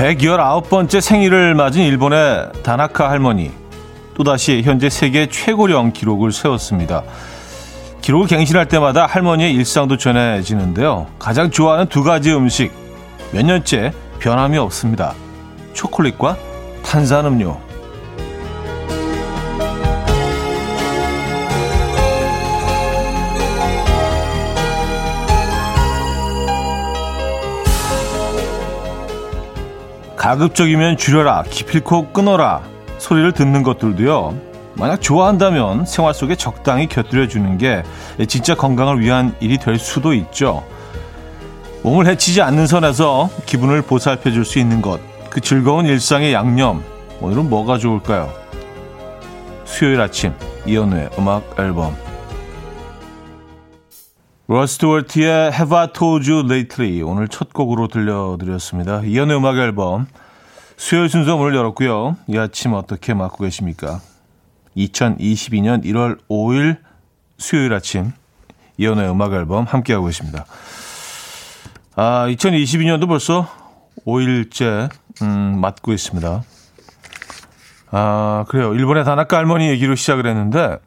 119번째 생일을 맞은 일본의 다나카 할머니. 또다시 현재 세계 최고령 기록을 세웠습니다. 기록을 갱신할 때마다 할머니의 일상도 전해지는데요. 가장 좋아하는 두 가지 음식. 몇 년째 변함이 없습니다. 초콜릿과 탄산음료. 가급적이면 줄여라, 기필코 끊어라 소리를 듣는 것들도요. 만약 좋아한다면 생활 속에 적당히 곁들여 주는 게 진짜 건강을 위한 일이 될 수도 있죠. 몸을 해치지 않는 선에서 기분을 보살펴 줄 수 있는 것. 그 즐거운 일상의 양념. 오늘은 뭐가 좋을까요? 수요일 아침 이연우의 음악 앨범 로스트월트의 Have I Told You Lately 오늘 첫 곡으로 들려드렸습니다. 이연의 음악 앨범 수요일 순서 문을 열었고요. 이 아침 어떻게 맞고 계십니까? 2022년 1월 5일 수요일 아침 이연의 음악 앨범 함께하고 계십니다. 아, 2022년도 벌써 5일째 음, 맞고 있습니다. 아, 그래요. 일본의 다나카 할머니 얘기로 시작을 했는데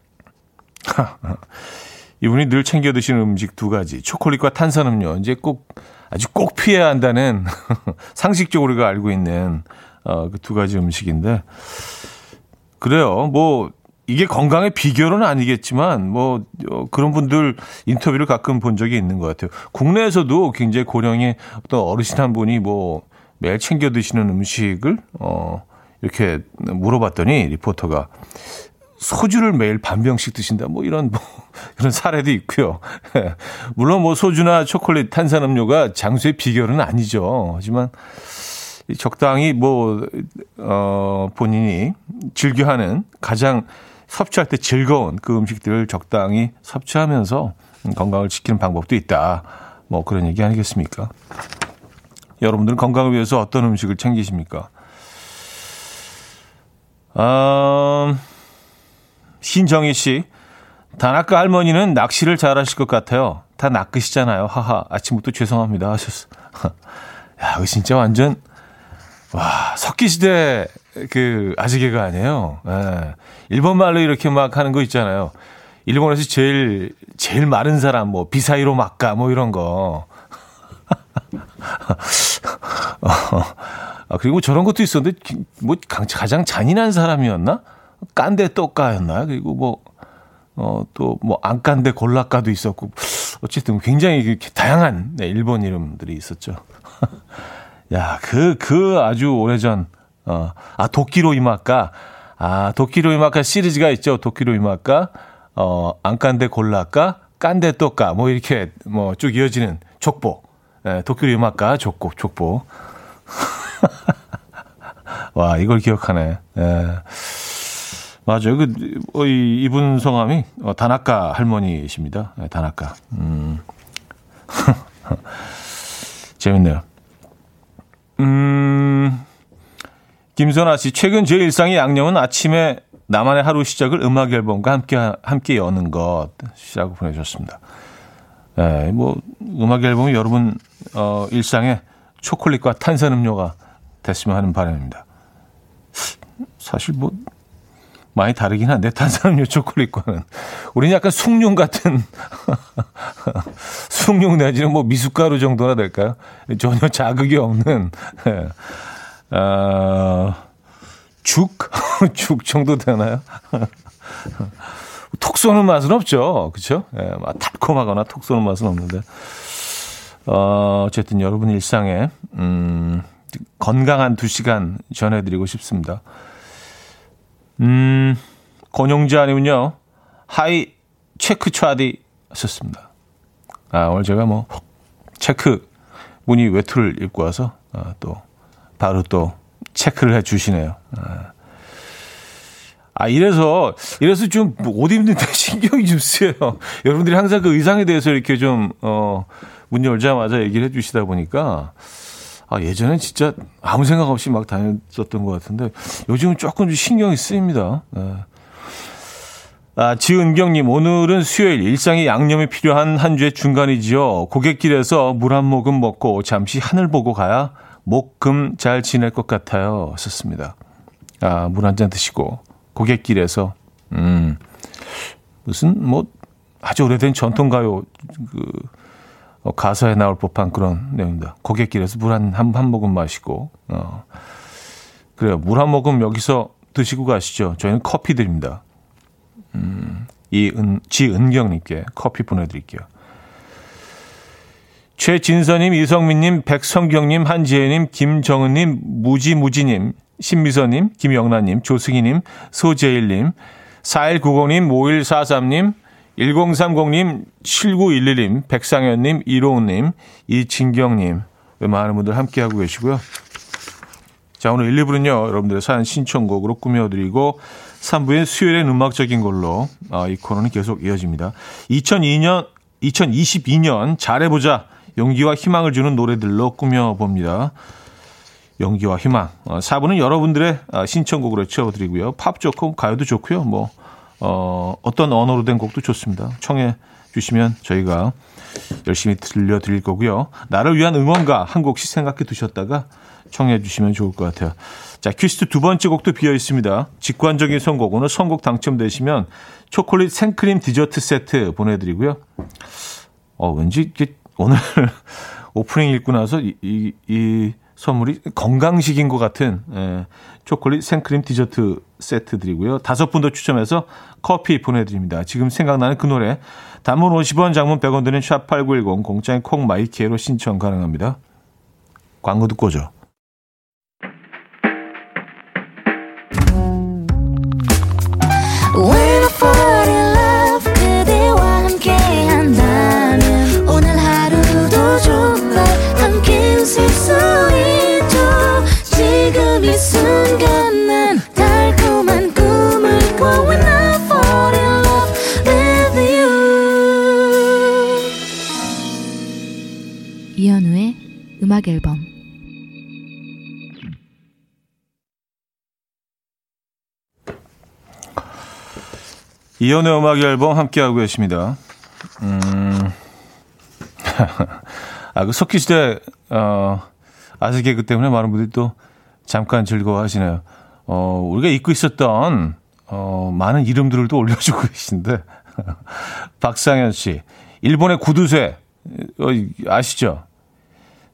이분이 늘 챙겨 드시는 음식 두 가지. 초콜릿과 탄산음료. 이제 꼭, 아주 꼭 피해야 한다는 상식적으로 우리가 알고 있는 어, 그 두 가지 음식인데. 그래요. 뭐, 이게 건강의 비결은 아니겠지만, 뭐, 어, 그런 분들 인터뷰를 가끔 본 적이 있는 것 같아요. 국내에서도 굉장히 고령의 어떤 어르신 한 분이 뭐, 매일 챙겨 드시는 음식을, 어, 이렇게 물어봤더니 리포터가 소주를 매일 반 병씩 드신다. 뭐 이런 뭐 그런 사례도 있고요. 물론 뭐 소주나 초콜릿, 탄산음료가 장수의 비결은 아니죠. 하지만 적당히 뭐 어, 본인이 즐겨하는 가장 섭취할 때 즐거운 그 음식들을 적당히 섭취하면서 건강을 지키는 방법도 있다. 뭐 그런 얘기 아니겠습니까? 여러분들은 건강을 위해서 어떤 음식을 챙기십니까? 음, 신정희 씨, 다나카 할머니는 낚시를 잘하실 것 같아요. 다 낚으시잖아요. 하하. 아침부터 죄송합니다. 하셨어. 야, 이거 진짜 완전, 와, 석기시대 그 아지개가 아니에요. 예. 일본 말로 이렇게 막 하는 거 있잖아요. 일본에서 제일, 제일 마른 사람, 뭐, 비사이로 막가, 뭐 이런 거. 아, 그리고 저런 것도 있었는데, 뭐, 가장 잔인한 사람이었나? 깐데 또까였나? 그리고 뭐, 어, 또, 뭐, 안 깐데 골라까도 있었고, 어쨌든 굉장히 다양한 네, 일본 이름들이 있었죠. 야, 그, 그 아주 오래전, 어, 아, 도끼로 이마까, 아, 도끼로 이마까 시리즈가 있죠. 도끼로 이마까, 어, 안 깐데 골라까, 깐데 또까, 뭐 이렇게, 뭐 쭉 이어지는 족보. 예, 도끼로 이마까, 족보, 족보. 와, 이걸 기억하네. 예. 맞아요. 그, 어, 이, 이분 성함이 어, 다나카 할머니이십니다. 네, 다나카. 음. 재밌네요. 음, 김선아 씨, 최근 제 일상의 양념은 아침에 나만의 하루 시작을 음악 앨범과 함께, 함께 여는 것이라고 보내주셨습니다. 네, 뭐, 음악 앨범이 여러분, 어, 일상에 초콜릿과 탄산음료가 됐으면 하는 바람입니다. 사실 뭐, 많이 다르긴 한데 탄산음료 초콜릿과는 우리는 약간 숭늉 같은 숭늉 내지는 뭐 미숫가루 정도나 될까요? 전혀 자극이 없는 예. 어, 죽? 죽 정도 되나요? 톡 쏘는 맛은 없죠. 그렇죠? 예, 막 달콤하거나 톡 쏘는 맛은 없는데 어, 어쨌든 여러분 일상에 음, 건강한 두 시간 전해드리고 싶습니다. 음, 권용재 아니면요. Hi 체크 차디 하셨습니다. 아, 오늘 제가 뭐, 체크 문의 외투를 입고 와서, 아, 또, 바로 또, 체크를 해 주시네요. 아, 아, 이래서, 이래서 좀 옷 입는데 신경이 좀 쓰여요. 여러분들이 항상 그 의상에 대해서 이렇게 좀, 어, 문 열자마자 얘기를 해 주시다 보니까, 아, 예전엔 진짜 아무 생각 없이 막 다녔었던 것 같은데 요즘은 조금 좀 신경이 쓰입니다. 네. 아, 지은경님, 오늘은 수요일 일상에 양념이 필요한 한 주의 중간이지요. 고갯길에서 물 한 모금 먹고 잠시 하늘 보고 가야 목, 금 잘 지낼 것 같아요. 썼습니다. 아, 물 한 잔 드시고, 고갯길에서, 음, 무슨, 뭐, 아주 오래된 전통가요, 그, 어, 가사에 나올 법한 그런 내용입니다. 고갯길에서 물 한, 한, 한 모금 마시고, 어. 그래요. 물 한 모금 여기서 드시고 가시죠. 저희는 커피 드립니다. 음, 이은, 지은경님께 커피 보내드릴게요. 최진서님, 이성민님, 백성경님, 한지혜님, 김정은님, 무지무지님, 신미서님, 김영란님, 조승희님, 소재일님, 4190님, 5143님, 1030님, 7911님, 백상현님, 이로운님, 이진경님, 많은 분들 함께하고 계시고요. 자, 오늘 1, 2부는요, 여러분들의 사연 신청곡으로 꾸며드리고, 3부의 수요일엔 음악적인 걸로, 아, 이 코너는 계속 이어집니다. 2002년, 2022년 잘해보자, 용기와 희망을 주는 노래들로 꾸며봅니다. 용기와 희망. 4부는 어, 여러분들의 아, 신청곡으로 채워드리고요. 팝 좋고, 가요도 좋고요. 뭐, 어, 어떤 언어로 된 곡도 좋습니다. 청해 주시면 저희가 열심히 들려드릴 거고요. 나를 위한 응원가 한 곡씩 생각해 두셨다가 청해 주시면 좋을 것 같아요. 자, 퀴스트 두 번째 곡도 비어 있습니다. 직관적인 선곡. 오늘 선곡 당첨되시면 초콜릿 생크림 디저트 세트 보내드리고요. 어, 왠지 오늘 오프닝 읽고 나서 이, 이, 이 선물이 건강식인 것 같은 예, 초콜릿 생크림 디저트 세트 드리고요. 다섯 분 더 추첨해서 커피 보내드립니다. 지금 생각나는 그 노래 단문 50원 장문 100원 드는 샵8910 공짜인 콩마이키로 신청 가능합니다. 광고 듣고 오죠. 음악 앨범 이연의 음악 앨범 함께하고 계십니다. 음. 아, 그 석기 시대, 어, 아재 개그 때문에 많은 분들이 또 잠깐 즐거워하시네요. 어, 우리가 잊고 있었던, 어, 많은 이름들을 또 올려주고 계신데. 박상현 씨. 일본의 구두쇠. 어, 아시죠?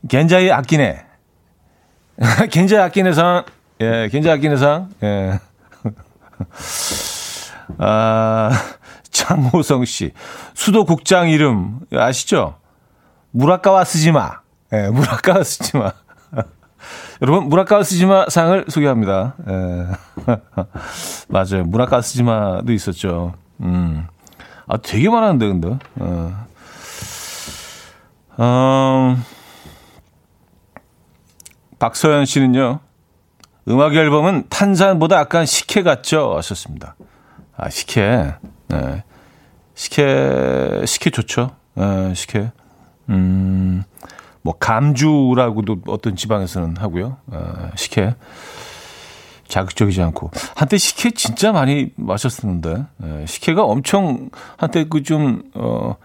겐자이 아끼네. 겐자이 아끼네 상. 예, 겐자이 아끼네 상. 예. 아, 장호성 씨. 수도 국장 이름 아시죠? 무라카와 쓰지마. 예, 무라카와 쓰지마. 여러분, 무라카와 쓰지마 상을 소개합니다. 예. 맞아요. 무라카와 쓰지마도 있었죠. 음. 아, 되게 많았는데, 근데. 어. 음, 박서연 씨는요, 음악 앨범은 탄산보다 약간 식혜 같죠? 하셨습니다. 아, 식혜. 네. 식혜, 식혜 좋죠? 네, 식혜. 음, 뭐, 감주라고도 어떤 지방에서는 하고요. 어, 식혜. 자극적이지 않고. 한때 식혜 진짜 많이 마셨었는데, 예, 식혜가 엄청, 한때 그 좀, 어,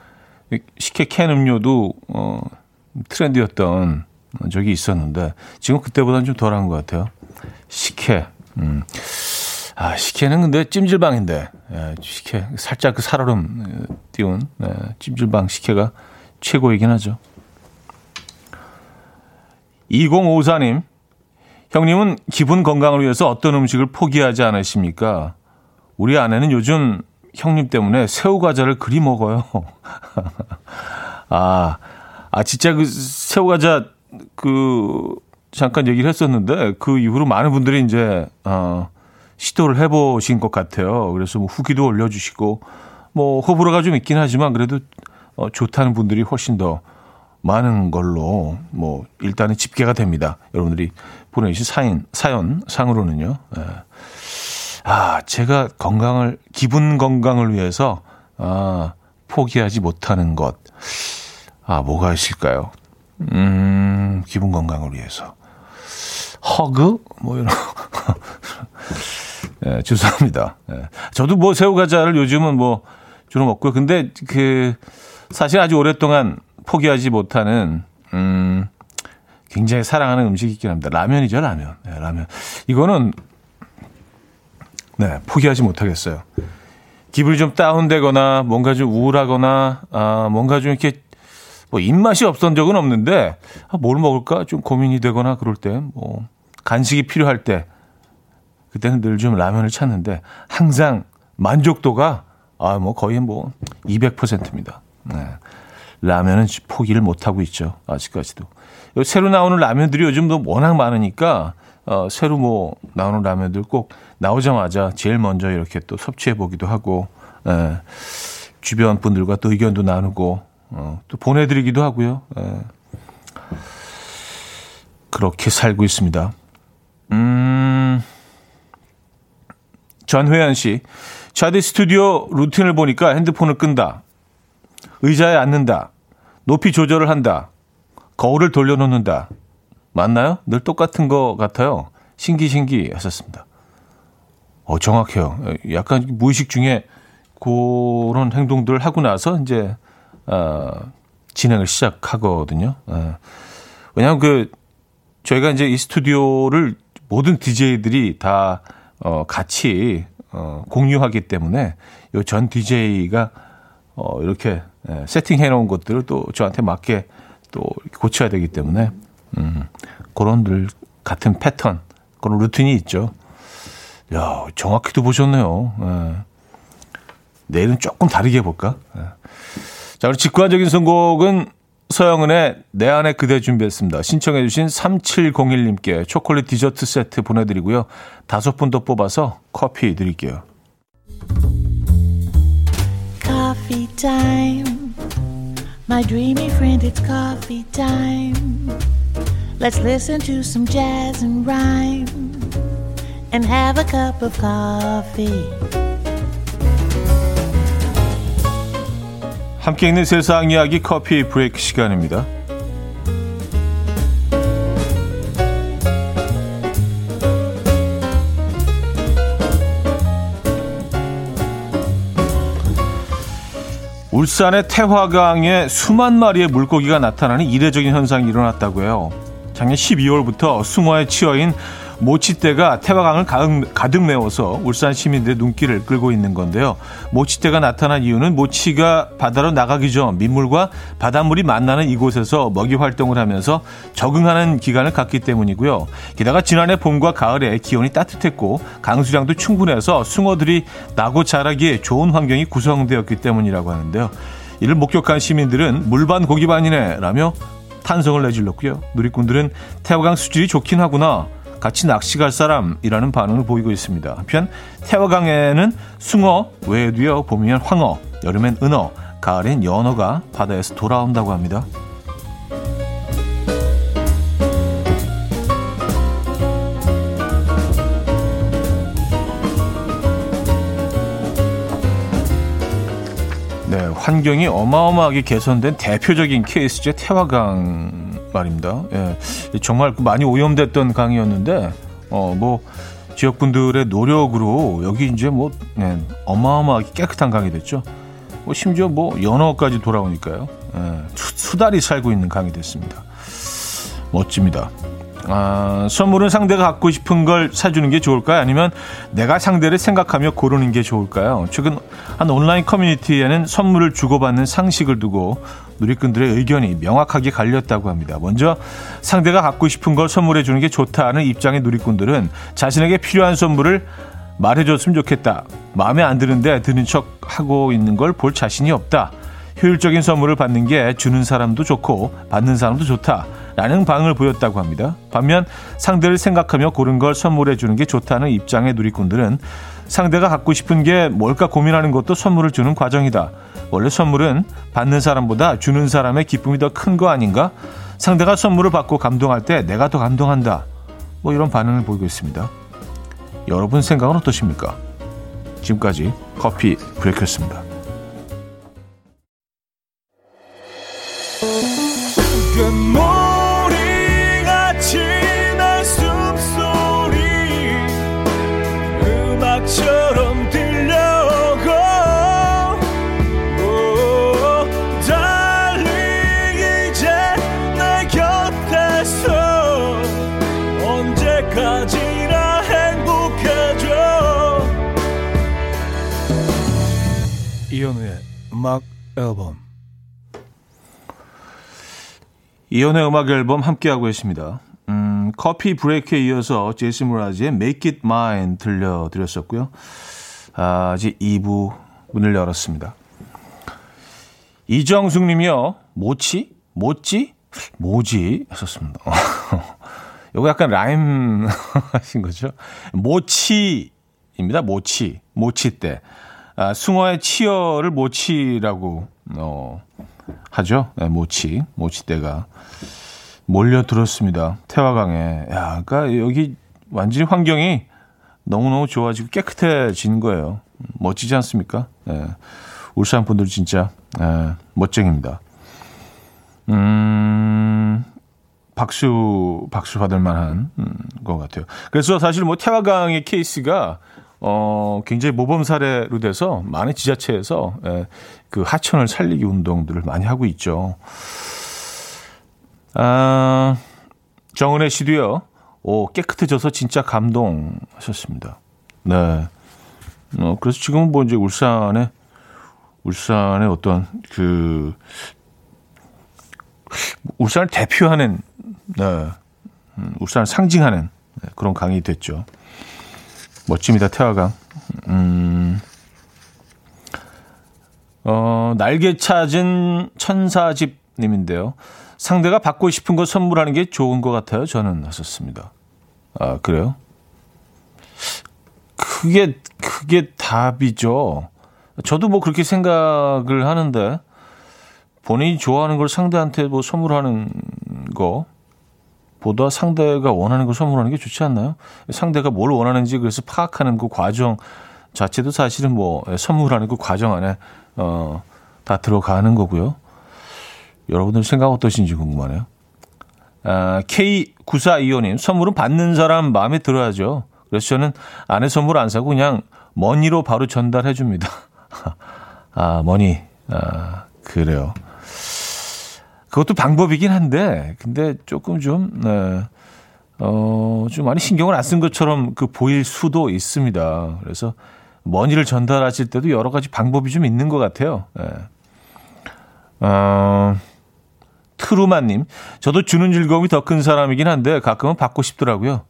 식혜 캔 음료도, 어, 트렌드였던 적이 있었는데 지금 그때보다는 좀 덜한 것 같아요. 식혜. 음. 아, 식혜는 근데 찜질방인데, 예, 식혜. 살짝 그 살얼음 띄운, 예, 찜질방 식혜가 최고이긴 하죠. 2054님, 형님은 기분 건강을 위해서 어떤 음식을 포기하지 않으십니까? 우리 아내는 요즘 형님 때문에 새우 과자를 그리 먹어요. 아, 아, 진짜 그 새우 과자 그 잠깐 얘기를 했었는데 그 이후로 많은 분들이 이제 어 시도를 해보신 것 같아요. 그래서 뭐 후기도 올려주시고 뭐 호불호가 좀 있긴 하지만 그래도 어, 좋다는 분들이 훨씬 더 많은 걸로 뭐 일단은 집계가 됩니다. 여러분들이 보내주신 사연 사연 상으로는요. 예. 아 제가 건강을 기분 건강을 위해서 아 포기하지 못하는 것. 아 뭐가 있을까요? 음, 기분 건강을 위해서. 허그? 뭐 이런. 예, 죄송합니다. 예. 저도 뭐 새우 과자를 요즘은 뭐 주로 먹고요. 근데 그 사실 아주 오랫동안 포기하지 못하는 음 굉장히 사랑하는 음식이 있긴 합니다. 라면이죠, 라면. 네, 라면. 이거는 네, 포기하지 못하겠어요. 기분이 좀 다운되거나 뭔가 좀 우울하거나 아, 뭔가 좀 이렇게 뭐 입맛이 없던 적은 없는데 아, 뭘 먹을까 좀 고민이 되거나 그럴 때 뭐 간식이 필요할 때 그때는 늘 좀 라면을 찾는데 항상 만족도가 아 뭐 거의 뭐 200%입니다. 네. 라면은 포기를 못 하고 있죠 아직까지도. 새로 나오는 라면들이 요즘도 워낙 많으니까 어, 새로 뭐 나오는 라면들 꼭 나오자마자 제일 먼저 이렇게 또 섭취해 보기도 하고 예, 주변 분들과 또 의견도 나누고 어, 또 보내드리기도 하고요. 예. 그렇게 살고 있습니다. 음, 전회연 씨, 차디 스튜디오 루틴을 보니까 핸드폰을 끈다. 의자에 앉는다. 높이 조절을 한다. 거울을 돌려놓는다. 맞나요? 늘 똑같은 것 같아요. 신기신기 하셨습니다. 어, 정확해요. 약간 무의식 중에 그런 행동들을 하고 나서 이제, 어, 진행을 시작하거든요. 어. 왜냐하면 그, 저희가 이제 이 스튜디오를 모든 DJ들이 다, 어, 같이, 어, 공유하기 때문에 요전 DJ가, 어, 이렇게 예, 세팅해 놓은 것들을 또 저한테 맞게 또 고쳐야 되기 때문에, 음, 그런 늘 같은 패턴, 그런 루틴이 있죠. 야, 정확히도 보셨네요. 예. 내일은 조금 다르게 해볼까? 예. 자, 우리 직관적인 선곡은 서영은의 내 안에 그대 준비했습니다. 신청해 주신 3701님께 초콜릿 디저트 세트 보내드리고요. 다섯 분 더 뽑아서 커피 드릴게요. Coffee time. My dreamy friend, it's coffee time. Let's listen to some jazz and rhyme and have a cup of coffee. 함께 있는 세상 이야기 커피 브레이크 시간입니다. 울산의 태화강에 수만 마리의 물고기가 나타나는 이례적인 현상이 일어났다고 해요. 작년 12월부터 숭어에 치어인 모치대가 태화강을 가득 메워서 울산 시민들의 눈길을 끌고 있는 건데요. 모치대가 나타난 이유는 모치가 바다로 나가기 전 민물과 바닷물이 만나는 이곳에서 먹이 활동을 하면서 적응하는 기간을 갖기 때문이고요. 게다가 지난해 봄과 가을에 기온이 따뜻했고 강수량도 충분해서 숭어들이 나고 자라기에 좋은 환경이 구성되었기 때문이라고 하는데요. 이를 목격한 시민들은 물반 고기반이네 라며 탄성을 내질렀고요. 누리꾼들은 태화강 수질이 좋긴 하구나. 같이 낚시 갈 사람이라는 반응을 보이고 있습니다. 한편 태화강에는 숭어 외에도요 봄이면 황어, 여름엔 은어, 가을엔 연어가 바다에서 돌아온다고 합니다. 네, 환경이 어마어마하게 개선된 대표적인 케이스죠. 태화강 말입니다. 예, 정말 많이 오염됐던 강이었는데, 어, 뭐, 지역 분들의 노력으로 여기 이제 뭐, 예, 어마어마하게 깨끗한 강이 됐죠. 뭐, 심지어 뭐, 연어까지 돌아오니까요. 예, 수, 달이 살고 있는 강이 됐습니다. 멋집니다. 아, 선물은 상대가 갖고 싶은 걸 사주는 게 좋을까요? 아니면 내가 상대를 생각하며 고르는 게 좋을까요? 최근 한 온라인 커뮤니티에는 선물을 주고받는 상식을 두고 누리꾼들의 의견이 명확하게 갈렸다고 합니다. 먼저 상대가 갖고 싶은 걸 선물해 주는 게 좋다는 입장의 누리꾼들은 자신에게 필요한 선물을 말해줬으면 좋겠다. 마음에 안 드는데 드는 척 하고 있는 걸 볼 자신이 없다. 효율적인 선물을 받는 게 주는 사람도 좋고 받는 사람도 좋다. 라는 방을 보였다고 합니다. 반면 상대를 생각하며 고른 걸 선물해 주는 게 좋다는 입장의 누리꾼들은 상대가 갖고 싶은 게 뭘까 고민하는 것도 선물을 주는 과정이다. 원래 선물은 받는 사람보다 주는 사람의 기쁨이 더 큰 거 아닌가? 상대가 선물을 받고 감동할 때 내가 더 감동한다. 뭐 이런 반응을 보이고 있습니다. 여러분 생각은 어떠십니까? 지금까지 커피 브레이크였습니다. 음악 앨범 이연우의 음악 앨범 함께하고 계십니다. 음, 커피 브레이크에 이어서 제이슨 무라지의 Make It Mine 들려드렸었고요. 아, 이제 2부 문을 열었습니다. 이정숙 님이요. 모치? 모찌? 모지? 하셨습니다. 요거 약간 라임 하신 거죠. 모치입니다. 모치. 모치 때. 아, 숭어의 치어를 모치라고, 어, 하죠. 네, 모치. 모치 때가. 몰려들었습니다. 태화강에. 야, 그러니까 여기 완전히 환경이 너무너무 좋아지고 깨끗해진 거예요. 멋지지 않습니까? 예. 울산 분들 진짜 예, 멋쟁입니다. 음, 박수 박수 받을 만한 음, 것 같아요. 그래서 사실 뭐 태화강의 케이스가 어, 굉장히 모범 사례로 돼서 많은 지자체에서 예, 그 하천을 살리기 운동들을 많이 하고 있죠. 아, 정은혜 씨도요. 오, 깨끗해져서 진짜 감동하셨습니다. 네. 어, 그래서 지금은 뭐 이제 울산에, 울산의 어떤 그, 울산을 대표하는, 네. 음, 울산을 상징하는 네, 그런 강이 됐죠. 멋집니다, 태화강. 음, 어, 날개 찾은 천사집님인데요. 상대가 받고 싶은 거 선물하는 게 좋은 것 같아요. 저는 하셨습니다. 아, 그래요? 그게, 그게 답이죠. 저도 뭐 그렇게 생각을 하는데, 본인이 좋아하는 걸 상대한테 뭐 선물하는 거, 보다 상대가 원하는 걸 선물하는 게 좋지 않나요? 상대가 뭘 원하는지 그래서 파악하는 그 과정 자체도 사실은 뭐 선물하는 그 과정 안에, 어, 다 들어가는 거고요. 여러분들 생각 어떠신지 궁금하네요. 아, K9425님, 선물은 받는 사람 마음에 들어야죠. 그래서 저는 아내 선물 안 사고 그냥 머니로 바로 전달해 줍니다. 아, 머니. 아, 그래요. 그것도 방법이긴 한데, 근데 조금 좀, 네, 어, 좀 많이 신경을 안 쓴 것처럼 그 보일 수도 있습니다. 그래서 머니를 전달하실 때도 여러 가지 방법이 좀 있는 것 같아요. 네. 어, 트루마님, 저도 주는 즐거움이 더 큰 사람이긴 한데 가끔은 받고 싶더라고요.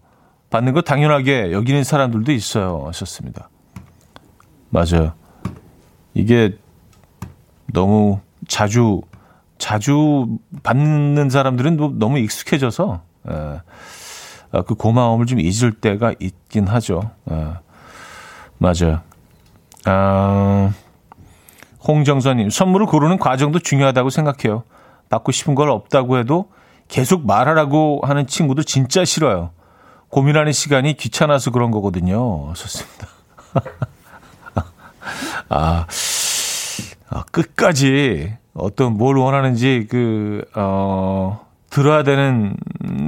받는 거 당연하게 여기는 사람들도 있어요. 하셨습니다. 맞아요. 이게 너무 자주, 자주 받는 사람들은 너무 익숙해져서, 예, 아, 그 고마움을 좀 잊을 때가 있긴 하죠. 예, 맞아요. 아, 홍정선님, 선물을 고르는 과정도 중요하다고 생각해요. 받고 싶은 걸 없다고 해도 계속 말하라고 하는 친구도 진짜 싫어요. 고민하는 시간이 귀찮아서 그런 거거든요. 좋습니다. 아, 아, 끝까지 어떤 뭘 원하는지 그, 어, 들어야 되는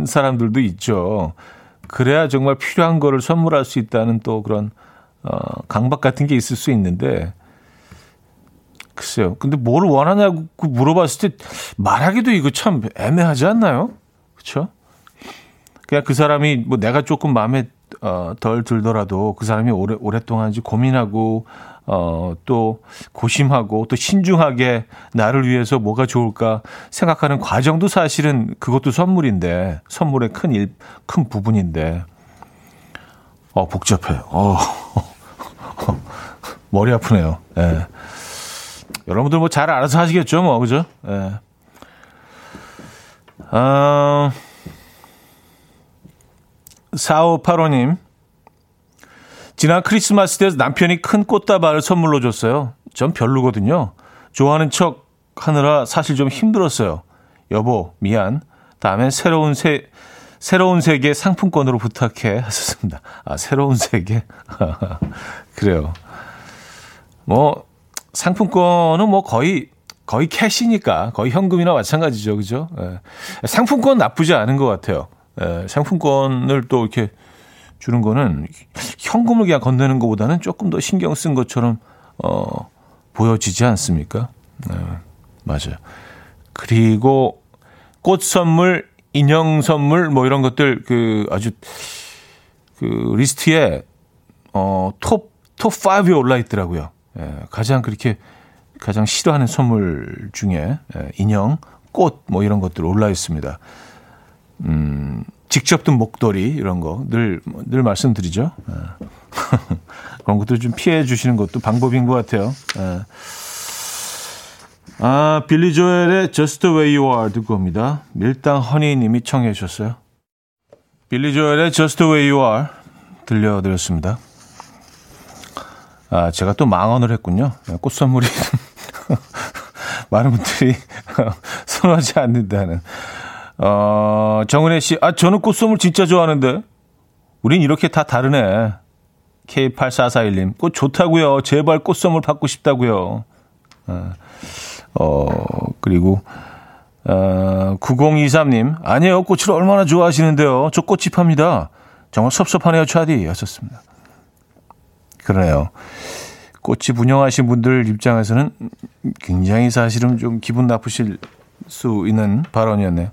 사람들도 있죠. 그래야 정말 필요한 거를 선물할 수 있다는 또 그런, 어, 강박 같은 게 있을 수 있는데, 글쎄요. 근데 뭘 원하냐고 물어봤을 때 말하기도 이거 참 애매하지 않나요? 그렇죠? 그냥 그 사람이 뭐 내가 조금 마음에 어, 덜 들더라도 그 사람이 오래 오랫동안 이제 고민하고 어, 또 고심하고 또 신중하게 나를 위해서 뭐가 좋을까 생각하는 과정도 사실은 그것도 선물인데 선물의 큰 일, 큰 부분인데 어, 복잡해. 어, 머리 아프네요. 예. 네. 여러분들 뭐 잘 알아서 하시겠죠, 뭐, 그죠? 예. 어, 4585님. 지난 크리스마스 때 남편이 큰 꽃다발을 선물로 줬어요. 전 별로거든요. 좋아하는 척 하느라 사실 좀 힘들었어요. 여보, 미안. 다음엔 새로운 세, 새로운 세계 상품권으로 부탁해. 하셨습니다. 아, 새로운 세계? 그래요. 뭐, 상품권은 뭐 거의 거의 cash니까 거의 현금이나 마찬가지죠, 그죠? 예. 상품권 나쁘지 않은 것 같아요. 예. 상품권을 또 이렇게 주는 거는 현금을 그냥 건네는 것보다는 조금 더 신경 쓴 것처럼 어, 보여지지 않습니까? 예. 맞아요. 그리고 꽃 선물, 인형 선물 뭐 이런 것들 그 아주 그 리스트에 어, 톱, 톱 5에 올라 있더라고요. 예, 가장 그렇게 가장 싫어하는 선물 중에 예, 인형, 꽃 뭐 이런 것들 올라 있습니다. 음, 직접 든 목도리 이런 거 늘 늘 말씀드리죠. 예. 그런 것도 좀 피해 주시는 것도 방법인 것 같아요. 예. 아, 빌리 조엘의 Just the Way You Are 듣고 옵니다. 밀당 허니님이 청해 주셨어요. 빌리 조엘의 Just the Way You Are 들려드렸습니다. 아, 제가 또 망언을 했군요. 꽃 선물이 많은 분들이 선호하지 않는다는. 어, 정은혜 씨, 아, 저는 꽃 선물 진짜 좋아하는데. 우린 이렇게 다 다르네. K8441님, 꽃 좋다고요. 제발 꽃 선물 받고 싶다고요. 어, 어 그리고 어, 9023님, 아니에요. 꽃을 얼마나 좋아하시는데요. 저 꽃집합니다. 정말 섭섭하네요, 차디. 하셨습니다. 그러네요. 꽃집 운영하신 분들 입장에서는 굉장히 사실은 좀 기분 나쁘실 수 있는 발언이었네요.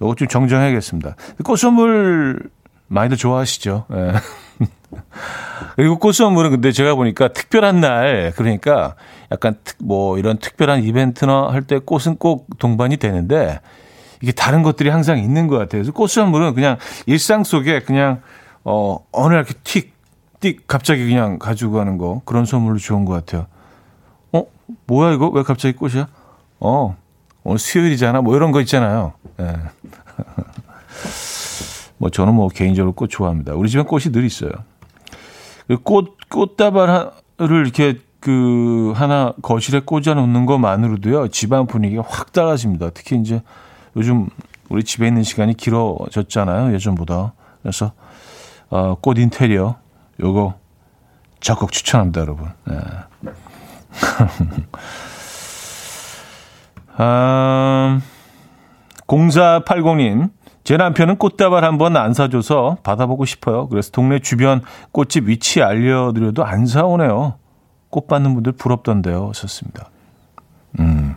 이거 좀 정정해야겠습니다. 꽃 선물 많이들 좋아하시죠. 예. 그리고 꽃 선물은 근데 제가 보니까 특별한 날, 그러니까 약간 특, 뭐 이런 특별한 이벤트나 할 때 꽃은 꼭 동반이 되는데 이게 다른 것들이 항상 있는 것 같아요. 그래서 꽃 선물은 그냥 일상 속에 그냥 어, 어느 날 이렇게 틱, 띡 갑자기 그냥 가지고 가는 거 그런 선물로 좋은 것 같아요. 어, 뭐야 이거? 왜 갑자기 꽃이야? 어, 오늘 수요일이잖아. 뭐 이런 거 있잖아요. 예. 뭐 저는 뭐 개인적으로 꽃 좋아합니다. 우리 집엔 꽃이 늘 있어요. 꽃 꽃다발을 이렇게 그 하나 거실에 꽂아 놓는 것만으로도요 집안 분위기가 확 달라집니다. 특히 이제 요즘 우리 집에 있는 시간이 길어졌잖아요 예전보다. 그래서 어, 꽃 인테리어 요거 적극 추천합니다, 여러분. 네. 아, 0480님, 제 남편은 꽃다발 한번 안 사줘서 받아보고 싶어요. 그래서 동네 주변 꽃집 위치 알려드려도 안 사오네요. 꽃 받는 분들 부럽던데요. 썼습니다. 음.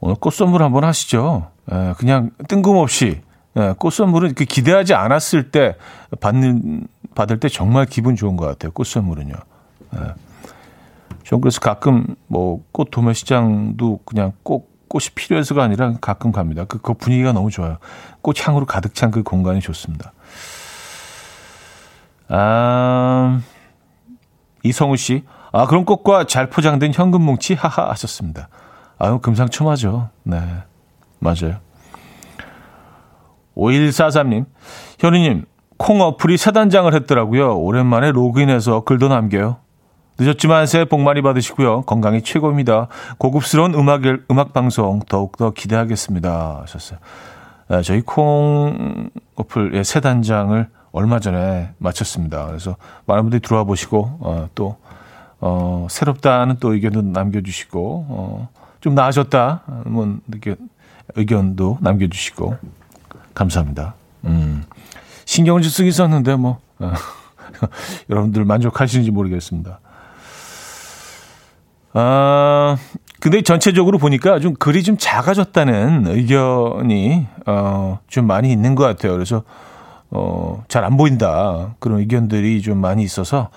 오늘 꽃 선물 한번 하시죠. 예, 그냥 뜬금없이 예, 꽃 선물은 그 기대하지 않았을 때 받는 받을 때 정말 기분 좋은 것 같아요. 꽃 선물은요. 예. 전 그래서 가끔 뭐 꽃 도매 시장도 그냥 꼭 꽃이 필요해서가 아니라 가끔 갑니다. 그, 그 분위기가 너무 좋아요. 꽃 향으로 가득 찬 그 공간이 좋습니다. 아, 이성우 씨. 아, 그런 꽃과 잘 포장된 현금 뭉치 하하 하셨습니다. 아유, 금상첨화죠. 네. 맞아요. 5143님. 현우님, 콩 어플이 새 단장을 했더라고요. 오랜만에 로그인해서 글도 남겨요. 늦었지만 새해 복 많이 받으시고요. 건강이 최고입니다. 고급스러운 음악, 음악 방송 더욱더 기대하겠습니다. 하셨어요. 네, 저희 콩 어플의 새 단장을 얼마 전에 마쳤습니다. 그래서 많은 분들이 들어와 보시고, 어, 또, 어, 새롭다는 또 의견도 남겨주시고, 어, 좀 나아졌다. 뭐, 이렇게 의견도 남겨주시고, 감사합니다. 음, 신경을 좀 쓰기 썼는데, 뭐, 어, 여러분들 만족하시는지 모르겠습니다. 아, 근데 전체적으로 보니까 좀 글이 좀 작아졌다는 의견이, 어, 좀 많이 있는 것 같아요. 그래서, 어, 잘 안 보인다. 그런 의견들이 좀 많이 있어서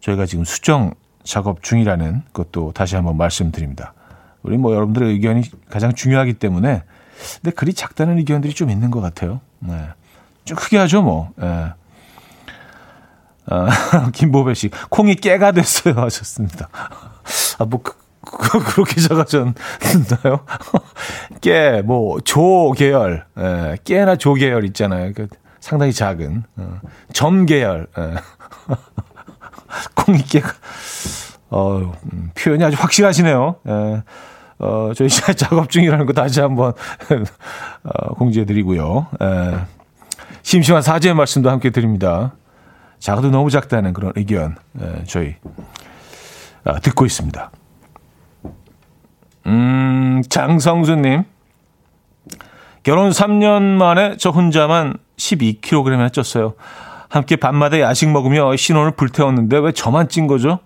저희가 지금 수정 작업 중이라는 것도 다시 한번 말씀드립니다. 우리 뭐 여러분들의 의견이 가장 중요하기 때문에 근데 글이 작다는 의견들이 좀 있는 것 같아요. 네. 좀 크게 하죠, 뭐. 네. 아, 김보배 씨, 콩이 깨가 됐어요. 하셨습니다. 아, 뭐, 그, 그, 그렇게 작아졌나요? 깨, 뭐, 조 계열, 예, 깨나 조 계열 있잖아요. 그 상당히 작은, 어, 점 계열, 예. 콩이 깨가, 어, 음, 표현이 아주 확실하시네요. 예. 어, 저희 작업 중이라는 거 다시 한번 어, 공지해 드리고요. 예. 심심한 사죄의 말씀도 함께 드립니다. 작아도 너무 작다는 그런 의견 예, 저희 아, 듣고 있습니다. 음, 장성수님. 결혼 3년 만에 저 혼자만 12kg이나 쪘어요. 함께 밤마다 야식 먹으며 신혼을 불태웠는데 왜 저만 찐 거죠?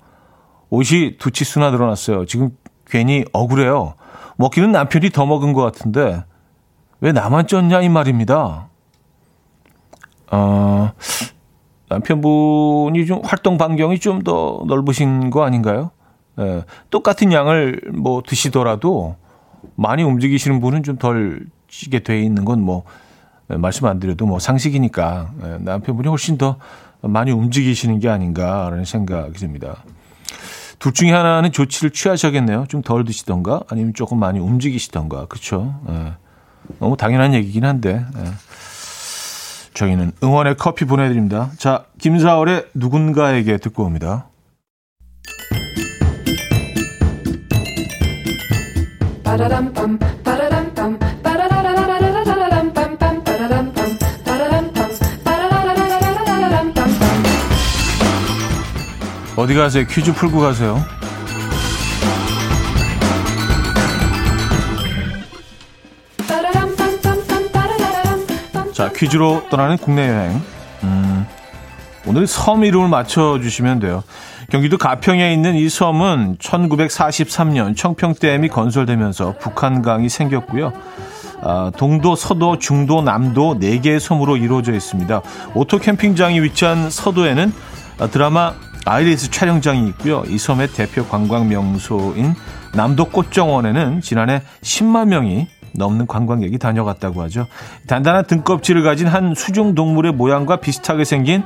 옷이 두 치수나 늘어났어요. 지금 괜히 억울해요. 먹기는 남편이 더 먹은 것 같은데 왜 나만 쪘냐 이 말입니다. 어, 남편분이 좀 활동 반경이 좀 더 넓으신 거 아닌가요? 예, 똑같은 양을 뭐 드시더라도 많이 움직이시는 분은 좀 덜 찌게 돼 있는 건뭐 말씀 안 드려도 뭐 상식이니까 예, 남편분이 훨씬 더 많이 움직이시는 게 아닌가라는 생각이 듭니다. 둘 중에 하나는 조치를 취하셔야겠네요. 좀 덜 드시던가 아니면 조금 많이 움직이시던가 그렇죠. 예. 너무 당연한 얘기긴 한데 예. 저희는 응원의 커피 보내드립니다. 자 김사월의 누군가에게 듣고 옵니다. 어디 가세요? 퀴즈 풀고 가세요. 자, 퀴즈로 떠나는 국내 여행. 음, 오늘 섬 이름을 맞춰주시면 돼요. 경기도 가평에 있는 이 섬은 1943년 청평댐이 건설되면서 북한강이 생겼고요. 아, 동도, 서도, 중도, 남도 4개의 섬으로 이루어져 있습니다. 오토 캠핑장이 위치한 서도에는 드라마 아이리스 촬영장이 있고요. 이 섬의 대표 관광 명소인 남도 꽃정원에는 지난해 10만 명이 넘는 관광객이 다녀갔다고 하죠. 단단한 등껍질을 가진 한 수중 동물의 모양과 비슷하게 생긴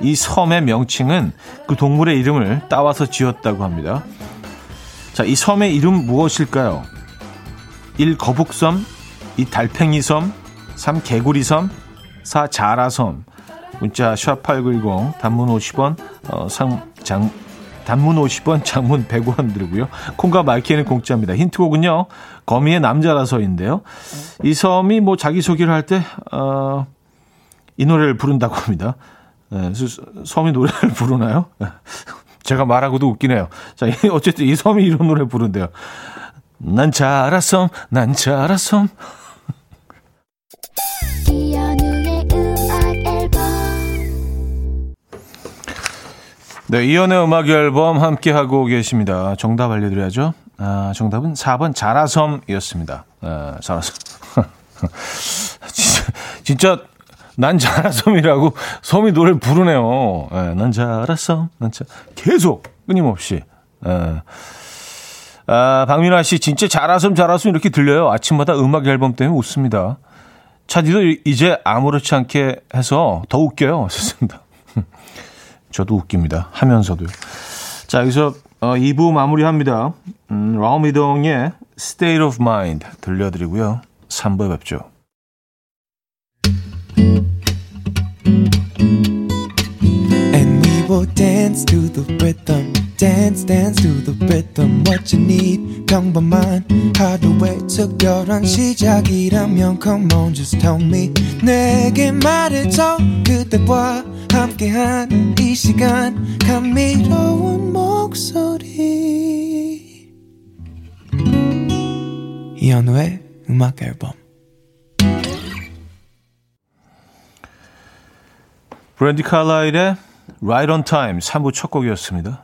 이 섬의 명칭은 그 동물의 이름을 따와서 지었다고 합니다. 자, 이 섬의 이름 무엇일까요? 1. 거북섬 2. 달팽이섬 3. 개구리섬 4. 자라섬 문자 샵8910 단문 50원 어, 상 장 단문 50원 장문 100원 들고요. 콩과 마이키에는 공짜입니다. 힌트곡은요. 거미의 남자라서인데요. 이 섬이 뭐 자기소개를 할 때 어, 이 노래를 부른다고 합니다. 네, 섬이 노래를 부르나요? 제가 말하고도 웃기네요. 자, 어쨌든 이 섬이 이런 노래 부른대요. 난 자라섬, 난 자라섬. 네, 이연의 음악 앨범 함께 하고 계십니다. 정답 알려드려야죠. 아, 정답은 4번 자라섬이었습니다. 아, 자라섬. 진짜, 진짜 난 자라섬이라고 섬이 노래를 부르네요. 네, 난 자라섬, 난 자, 계속 끊임없이. 네. 아, 박민아 씨, 진짜 자라섬, 자라섬 이렇게 들려요. 아침마다 음악 앨범 때문에 웃습니다. 차디도 이제 아무렇지 않게 해서 더 웃겨요. 좋습니다. 저도 웃깁니다. 하면서도요. 자, 여기서 어, 2부 마무리합니다. 음, 라미동의 State of Mind 들려드리고요. 3부에 뵙죠. Will dance to the rhythm. Dance dance to the rhythm what you need 평범한 하루의 특별한 시작이라면 come on just tell me 내게 말해줘 그대와 함께한 이 시간 감미로운 목소리 이현우의 음악 앨범 브랜디 칼라일의 Right on Time 3부 첫 곡이었습니다.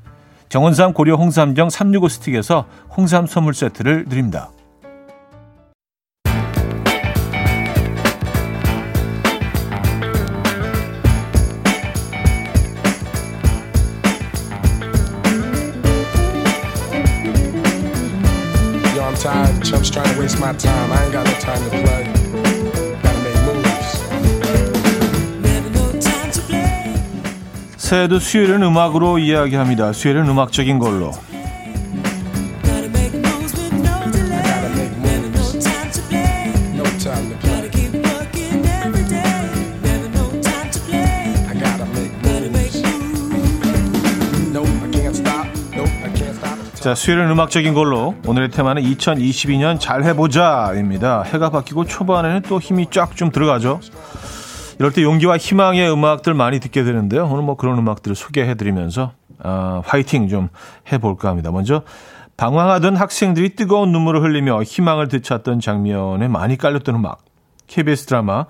정원삼 고려 홍삼정 365 스틱에서 홍삼 선물 세트를 드립니다. 새해도 수요일은 음악으로 이야기합니다. 수요일은 음악적인 걸로. 자, 수요일은 음악적인 걸로 오늘의 테마는 2022년 잘 해보자입니다. 해가 바뀌고 초반에는 또 힘이 쫙 좀 들어가죠. 이럴 때 용기와 희망의 음악들 많이 듣게 되는데요. 오늘 뭐 그런 음악들을 소개해드리면서 어, 화이팅 좀 해볼까 합니다. 먼저 방황하던 학생들이 뜨거운 눈물을 흘리며 희망을 되찾던 장면에 많이 깔렸던 음악. KBS 드라마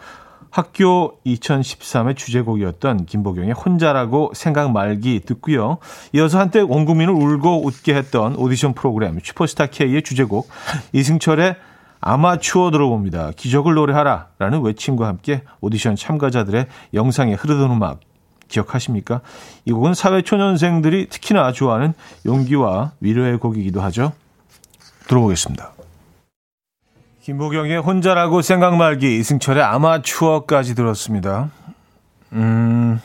학교 2013의 주제곡이었던 김보경의 혼자라고 생각 말기 듣고요. 이어서 한때 온 국민을 울고 웃게 했던 오디션 프로그램 슈퍼스타 K의 주제곡 이승철의 아마추어 들어봅니다. 기적을 노래하라 라는 외침과 함께 오디션 참가자들의 영상에 흐르던 음악 기억하십니까? 이 곡은 사회초년생들이 특히나 좋아하는 용기와 위로의 곡이기도 하죠. 들어보겠습니다. 김보경의 혼자라고 생각 말기, 이승철의 아마추어까지 들었습니다. 음,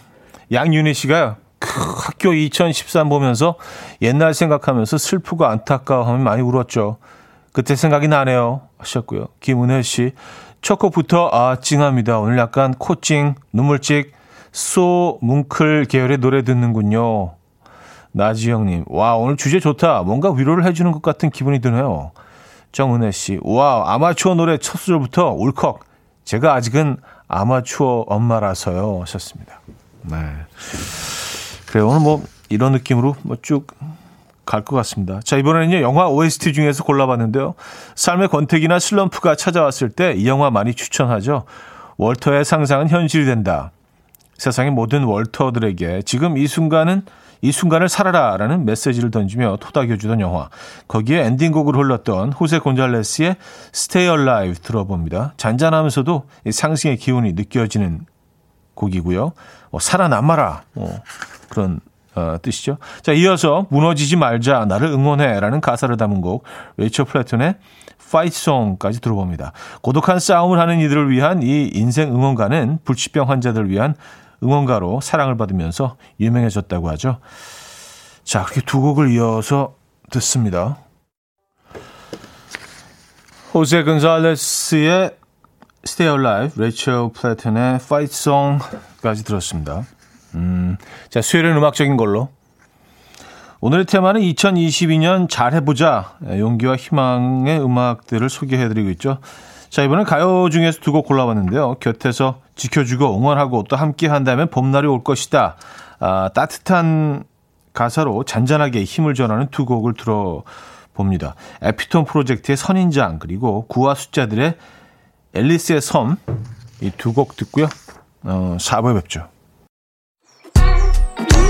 양윤희 씨가요. 크, 학교 2013 보면서 옛날 생각하면서 슬프고 안타까워하면 많이 울었죠. 그때 생각이 나네요. 하셨고요. 김은혜 씨. 첫 곡부터 아, 찡합니다. 오늘 약간 코찡, 눈물찍, 소, 뭉클 계열의 노래 듣는군요. 나지영님. 와, 오늘 주제 좋다. 뭔가 위로를 해주는 것 같은 기분이 드네요. 정은혜 씨. 와, 아마추어 노래 첫 소절부터 울컥. 제가 아직은 아마추어 엄마라서요. 하셨습니다. 네. 그래요. 오늘 뭐 이런 느낌으로 뭐 쭉 갈 것 같습니다. 자, 이번에는요, 영화 OST 중에서 골라봤는데요. 삶의 권태기나 슬럼프가 찾아왔을 때 이 영화 많이 추천하죠. 월터의 상상은 현실이 된다. 세상의 모든 월터들에게 지금 이 순간은 이 순간을 살아라라는 메시지를 던지며 토닥여주던 영화. 거기에 엔딩곡을 흘렀던 호세 곤잘레스의 Stay Alive 들어봅니다. 잔잔하면서도 상승의 기운이 느껴지는 곡이고요. 뭐, 살아남아라. 뭐, 그런 어, 뜻이죠. 자, 이어서 무너지지 말자, 나를 응원해라는 가사를 담은 곡 레이첼 플래튼의 Fight Song까지 들어봅니다. 고독한 싸움을 하는 이들을 위한 이 인생 응원가는 불치병 환자들을 위한 응원가로 사랑을 받으면서 유명해졌다고 하죠. 자, 그렇게 두 곡을 이어서 듣습니다. 호세 근살레스의 Stay Alive, 레이첼 플래튼의 Fight Song까지 들었습니다. 음, 자, 수요일은 음악적인 걸로. 오늘의 테마는 2022년 잘해보자. 용기와 희망의 음악들을 소개해드리고 있죠. 자, 이번엔 가요 중에서 두 곡 골라봤는데요. 곁에서 지켜주고 응원하고 또 함께 한다면 봄날이 올 것이다. 아, 따뜻한 가사로 잔잔하게 힘을 전하는 두 곡을 들어봅니다. 에피톤 프로젝트의 선인장 그리고 구화 숫자들의 앨리스의 섬 이 두 곡 듣고요. 어, 4부에 뵙죠.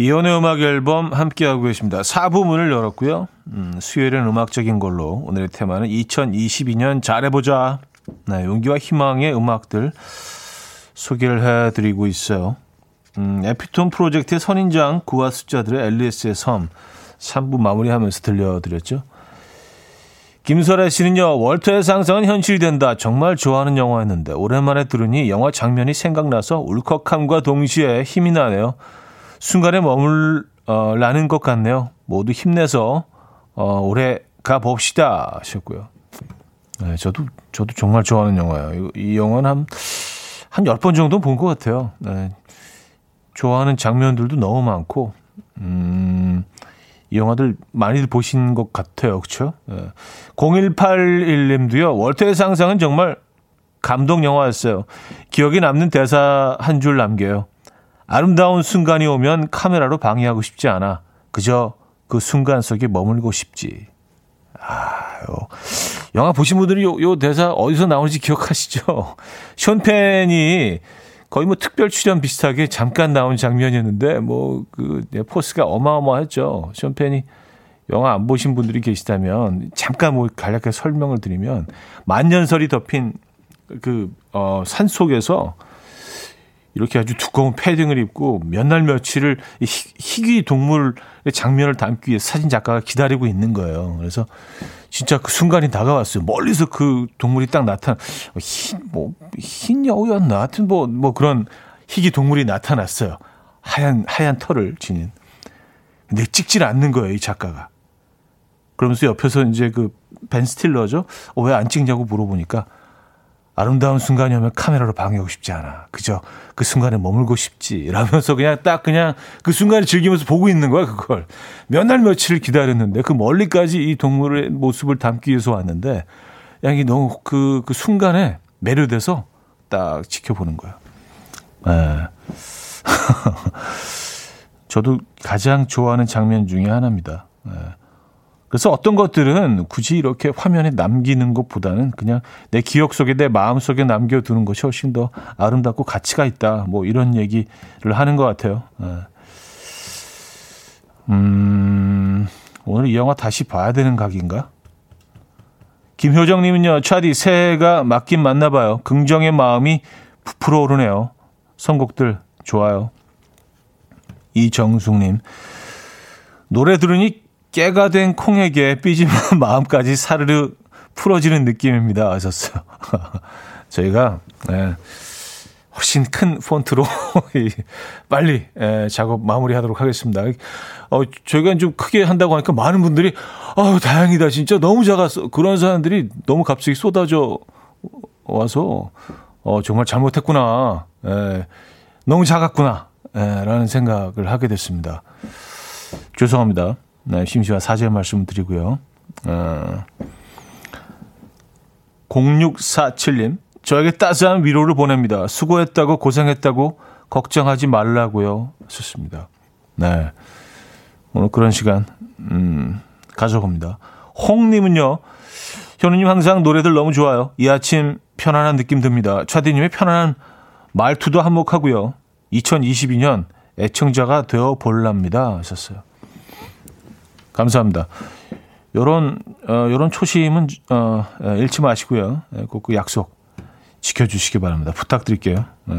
이혼의 음악 앨범 함께하고 계십니다. 4부 문을 열었고요. 음, 수요일은 음악적인 걸로 오늘의 테마는 2022년 잘해보자. 네, 용기와 희망의 음악들 소개를 해드리고 있어요. 음, 에피톤 프로젝트의 선인장 구화 숫자들의 앨리스의 섬 3부 마무리하면서 들려드렸죠. 김설아 씨는요, 월터의 상상은 현실이 된다. 정말 좋아하는 영화였는데, 오랜만에 들으니 영화 장면이 생각나서 울컥함과 동시에 힘이 나네요. 순간에 머물라는 어, 것 같네요. 모두 힘내서, 어, 오래 가 봅시다. 하셨고요. 네, 저도, 저도 정말 좋아하는 영화예요. 이, 이 영화는 한, 한 10번 정도 본 것 같아요. 네. 좋아하는 장면들도 너무 많고, 음, 이 영화들 많이들 보신 것 같아요. 그렇죠? 네. 0181님도요. 월터의 상상은 정말 감동 영화였어요. 기억에 남는 대사 한 줄 남겨요. 아름다운 순간이 오면 카메라로 방해하고 싶지 않아. 그저 그 순간 속에 머물고 싶지. 아, 요. 영화 보신 분들이 요, 요 대사 어디서 나오는지 기억하시죠? 션펜이 거의 뭐 특별 출연 비슷하게 잠깐 나온 장면이었는데 뭐그 네, 포스가 어마어마했죠. 션펜이 영화 안 보신 분들이 계시다면 잠깐 뭐 간략하게 설명을 드리면 만년설이 덮인 그 어, 산 속에서 이렇게 아주 두꺼운 패딩을 입고 몇 날 며칠을 희귀 동물의 장면을 담기 위해 사진 작가가 기다리고 있는 거예요. 그래서 진짜 그 순간이 다가왔어요. 멀리서 그 동물이 딱 나타나, 흰, 뭐, 흰 여우였나? 하여튼 뭐, 뭐 그런 희귀 동물이 나타났어요. 하얀, 하얀 털을 지닌. 근데 찍질 않는 거예요, 이 작가가. 그러면서 옆에서 이제 그 벤 스틸러죠? 어, 왜 안 찍냐고 물어보니까 아름다운 순간이 오면 카메라로 방해하고 싶지 않아. 그저 그 순간에 머물고 싶지. 라면서 그냥 딱 그냥 그 순간을 즐기면서 보고 있는 거야, 그걸. 몇 날 며칠을 기다렸는데 그 멀리까지 이 동물의 모습을 담기 위해서 왔는데 양이 너무 그, 그 순간에 매료돼서 딱 지켜보는 거야. 예. 저도 가장 좋아하는 장면 중에 하나입니다. 예. 그래서 어떤 것들은 굳이 이렇게 화면에 남기는 것보다는 그냥 내 기억 속에 내 마음 속에 남겨두는 것이 훨씬 더 아름답고 가치가 있다. 뭐 이런 얘기를 하는 것 같아요. 예. 음, 오늘 이 영화 다시 봐야 되는 각인가? 김효정님은요, 차디 새해가 맞긴 맞나 봐요. 긍정의 마음이 부풀어 오르네요. 선곡들 좋아요. 이정숙님, 노래 들으니 깨가 된 콩에게 삐진 마음까지 사르르 풀어지는 느낌입니다. 하셨어요. 저희가 네, 훨씬 큰 폰트로 빨리 예, 작업 마무리하도록 하겠습니다. 어, 저희가 좀 크게 한다고 하니까 많은 분들이 아 다행이다 진짜 너무 작았어 그런 사람들이 너무 갑자기 쏟아져 와서 어, 정말 잘못했구나 예, 너무 작았구나 예, 라는 생각을 하게 됐습니다. 죄송합니다. 네, 심심한 사죄의 말씀 드리고요. 어, 0647님, 저에게 따스한 위로를 보냅니다. 수고했다고 고생했다고 걱정하지 말라고요. 하셨습니다. 네. 오늘 그런 시간, 음, 가져봅니다. 홍님은요, 현우님 항상 노래들 너무 좋아요. 이 아침 편안한 느낌 듭니다. 차디님의 편안한 말투도 한몫하고요. 2022년 애청자가 되어 볼랍니다. 하셨어요. 감사합니다. 요런, 어, 요런 초심은, 어, 잃지 마시고요. 예, 꼭그 약속 지켜주시기 바랍니다. 부탁드릴게요. 네.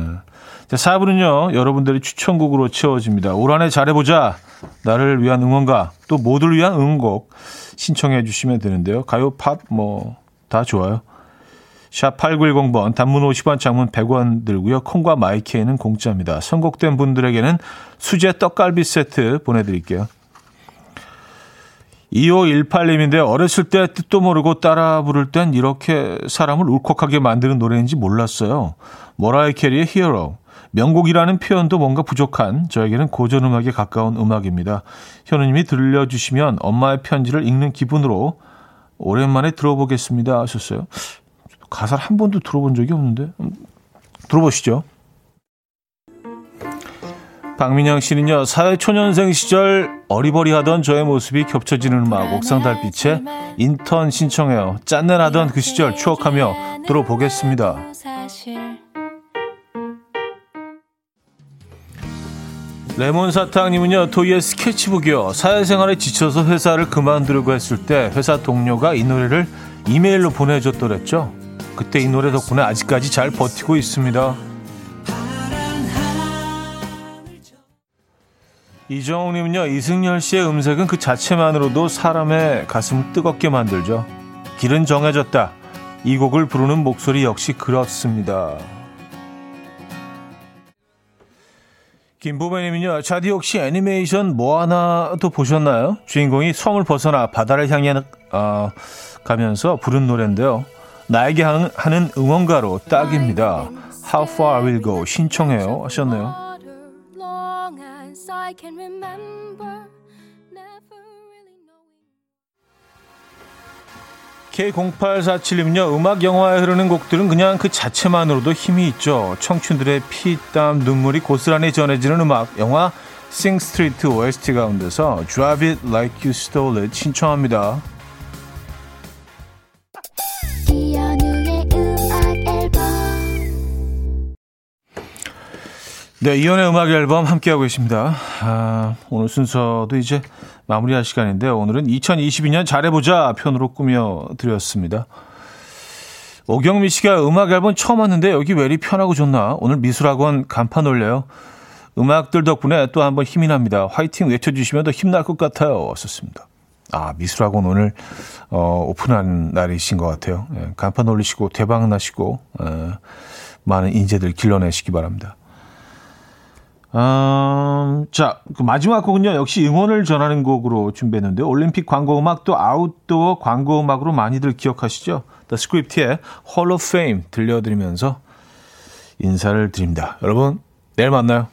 자, 4부는요, 여러분들의 추천곡으로 채워집니다. 올 한 해 잘해보자. 나를 위한 응원가, 또 모두를 위한 응원곡 신청해 주시면 되는데요. 가요, 팝, 뭐, 다 좋아요. 샵 8910번, 단문 50원, 장문 100원 들고요. 콩과 마이케이는 공짜입니다. 선곡된 분들에게는 수제 떡갈비 세트 보내드릴게요. 2518님인데 어렸을 때 뜻도 모르고 따라 부를 땐 이렇게 사람을 울컥하게 만드는 노래인지 몰랐어요. 모라이 캐리의 히어로. 명곡이라는 표현도 뭔가 부족한 저에게는 고전 음악에 가까운 음악입니다. 현우님이 들려주시면 엄마의 편지를 읽는 기분으로 오랜만에 들어보겠습니다 하셨어요. 가사를 한 번도 들어본 적이 없는데 음, 들어보시죠. 박민영 씨는요, 사회초년생 시절 어리버리하던 저의 모습이 겹쳐지는 음악, 옥상달빛의 인턴 신청해요. 짠내나던 그 시절 추억하며 들어보겠습니다. 레몬사탕님은요, 토이의 스케치북이요. 사회생활에 지쳐서 회사를 그만두려고 했을 때 회사 동료가 이 노래를 이메일로 보내줬더랬죠. 그때 이 노래 덕분에 아직까지 잘 버티고 있습니다. 이정욱님은요, 이승열 씨의 음색은 그 자체만으로도 사람의 가슴을 뜨겁게 만들죠. 길은 정해졌다. 이 곡을 부르는 목소리 역시 그렇습니다. 김보배님은요, 자디 혹시 애니메이션 뭐 하나도 보셨나요? 주인공이 섬을 벗어나 바다를 향해 어, 가면서 부른 노래인데요. 나에게 하는 응원가로 딱입니다. How far will go 신청해요 하셨네요. I can remember never really knowing. K0847님은요, 음악 영화에 흐르는 곡들은 그냥 그 자체만으로도 힘이 있죠. 청춘들의 피, 땀, 눈물이 고스란히 전해지는 음악, 영화 Sing Street OST 가운데서 Drive It Like You Stole It 신청합니다. 네, 이연의 음악 앨범 함께하고 계십니다. 아, 오늘 순서도 이제 마무리할 시간인데 오늘은 2022년 잘해보자 편으로 꾸며드렸습니다. 오경미 씨가 음악 앨범 처음 왔는데 여기 왜 이리 편하고 좋나? 오늘 미술학원 간판 올려요. 음악들 덕분에 또 한번 힘이 납니다. 화이팅 외쳐주시면 더 힘날 것 같아요. 왔었습니다. 아, 미술학원 오늘, 어, 오픈한 날이신 것 같아요. 예, 간판 올리시고 대박 나시고, 예, 많은 인재들 길러내시기 바랍니다. 음, 자, 그 마지막 곡은요, 역시 응원을 전하는 곡으로 준비했는데, 올림픽 광고 음악 또 아웃도어 광고 음악으로 많이들 기억하시죠? The Script의 Hall of Fame 들려드리면서 인사를 드립니다. 여러분, 내일 만나요.